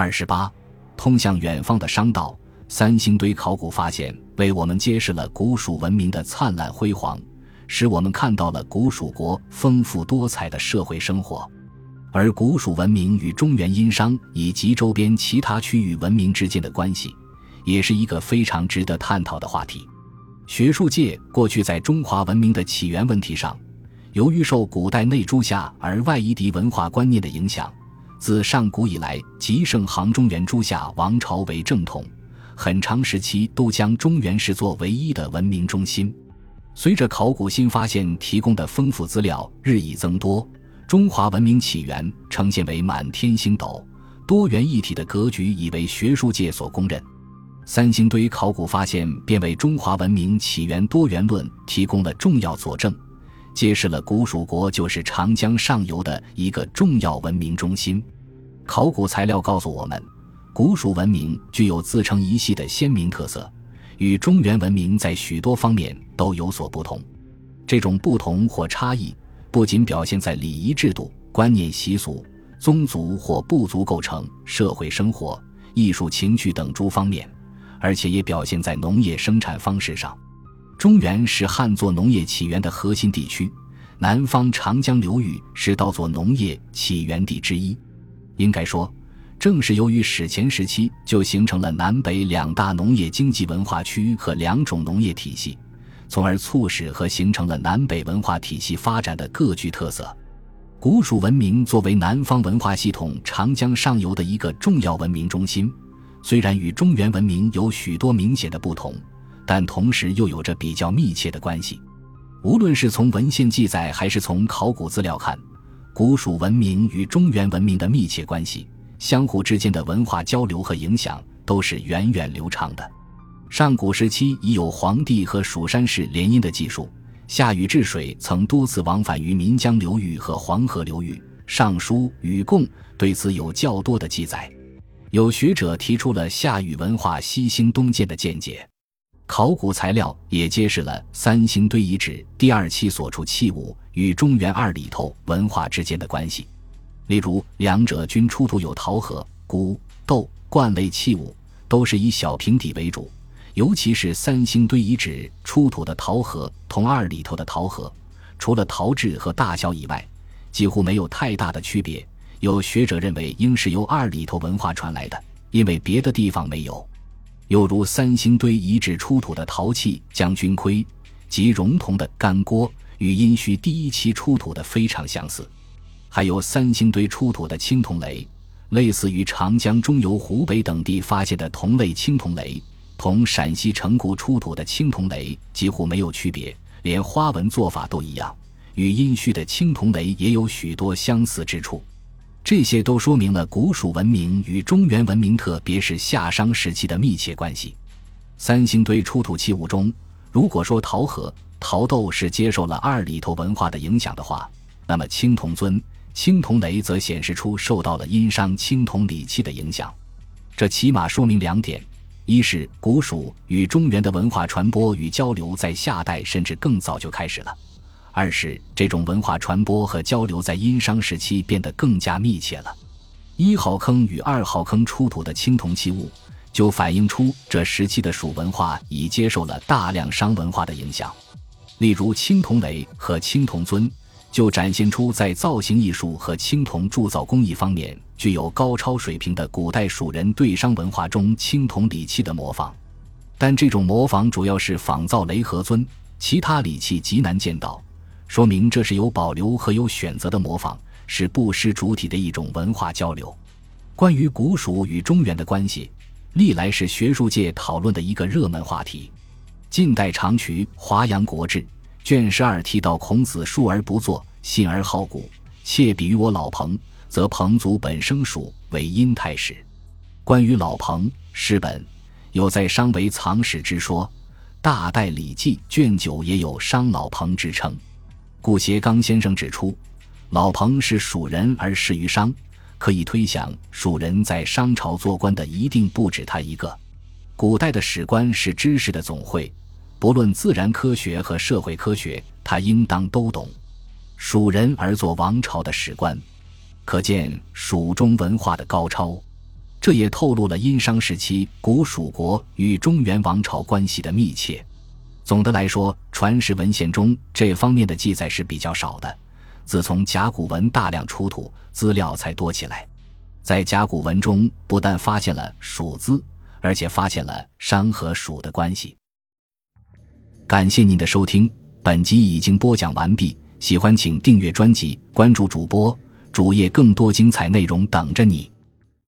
二十八，通向远方的商道。三星堆考古发现为我们揭示了古蜀文明的灿烂辉煌，使我们看到了古蜀国丰富多彩的社会生活。而古蜀文明与中原殷商以及周边其他区域文明之间的关系，也是一个非常值得探讨的话题。学术界过去在中华文明的起源问题上，由于受古代内诸夏而外夷狄文化观念的影响，自上古以来即盛行中原诸夏王朝为正统。很长时期都将中原视作唯一的文明中心。随着考古新发现提供的丰富资料日益增多，中华文明起源呈现为满天星斗、多元一体的格局已为学术界所公认。三星堆考古发现便为中华文明起源多元论提供了重要佐证，揭示了古蜀国就是长江上游的一个重要文明中心。考古材料告诉我们。古蜀文明具有自成一系的鲜明特色，与中原文明在许多方面都有所不同。这种不同或差异，不仅表现在礼仪制度、观念习俗、宗族或部族构成、社会生活、艺术情趣等诸方面，而且也表现在农业生产方式上。中原是旱作农业起源的核心地区，南方长江流域是稻作农业起源地之一。应该说。正是由于史前时期就形成了南北两大农业经济文化区和两种农业体系，从而促使和形成了南北文化体系发展的各具特色。古蜀文明作为南方文化系统长江上游的一个重要文明中心，虽然与中原文明有许多明显的不同，但同时又有着比较密切的关系。无论是从文献记载还是从考古资料看，古蜀文明与中原文明的密切关系。相互之间的文化交流和影响都是源远流长的。上古时期已有黄帝和蜀山氏联姻的技术，夏禹治水曾多次往返于岷江流域和黄河流域，《尚书·禹贡》对此有较多的记载。有学者提出了夏禹文化西兴东渐的见解。考古材料也揭示了三星堆遗址第二期所处器物与中原二里头文化之间的关系。例如，两者均出土有陶盒、骨、豆、罐类器物，都是以小平底为主。尤其是三星堆遗址出土的陶盒，同二里头的陶盒，除了陶质和大小以外，几乎没有太大的区别。有学者认为，应是由二里头文化传来的，因为别的地方没有。又如三星堆遗址出土的陶器将军盔及熔铜的干锅，与殷墟第一期出土的非常相似。还有三星堆出土的青铜雷，类似于长江中游湖北等地发现的同类青铜雷，同陕西城固出土的青铜雷几乎没有区别，连花纹做法都一样，与殷墟的青铜雷也有许多相似之处。这些都说明了古蜀文明与中原文明，特别是夏商时期的密切关系。三星堆出土器物中，如果说陶盒、陶豆是接受了二里头文化的影响的话，那么青铜尊。青铜雷则显示出受到了殷商青铜礼器的影响，这起码说明两点：一是古蜀与中原的文化传播与交流在夏代甚至更早就开始了；二是这种文化传播和交流在殷商时期变得更加密切了。一号坑与二号坑出土的青铜器物，就反映出这时期的蜀文化已接受了大量商文化的影响，例如青铜雷和青铜尊。就展现出在造型艺术和青铜铸造工艺方面具有高超水平的古代蜀人对商文化中青铜礼器的模仿，但这种模仿主要是仿造雷和尊，其他礼器极难见到，说明这是有保留和有选择的模仿，是不失主体的一种文化交流。关于古蜀与中原的关系，历来是学术界讨论的一个热门话题。近代长渠《华阳国志》。卷十二提到孔子述而不作，信而好古，窃比于我老彭，则彭祖本生蜀，为殷太史。关于老彭，诗本有在商为藏史之说，大代礼记卷九也有商老彭之称。顾颉刚先生指出，老彭是蜀人而仕于商，可以推想蜀人在商朝做官的一定不止他一个。古代的史官是知识的总会。不论自然科学和社会科学，他应当都懂。蜀人而作王朝的史官，可见蜀中文化的高超。这也透露了殷商时期古蜀国与中原王朝关系的密切。总的来说，传世文献中这方面的记载是比较少的。自从甲骨文大量出土，资料才多起来。在甲骨文中，不但发现了“蜀”字，而且发现了商和蜀的关系。感谢您的收听，本集已经播讲完毕。喜欢请订阅专辑，关注主播主页，更多精彩内容等着你。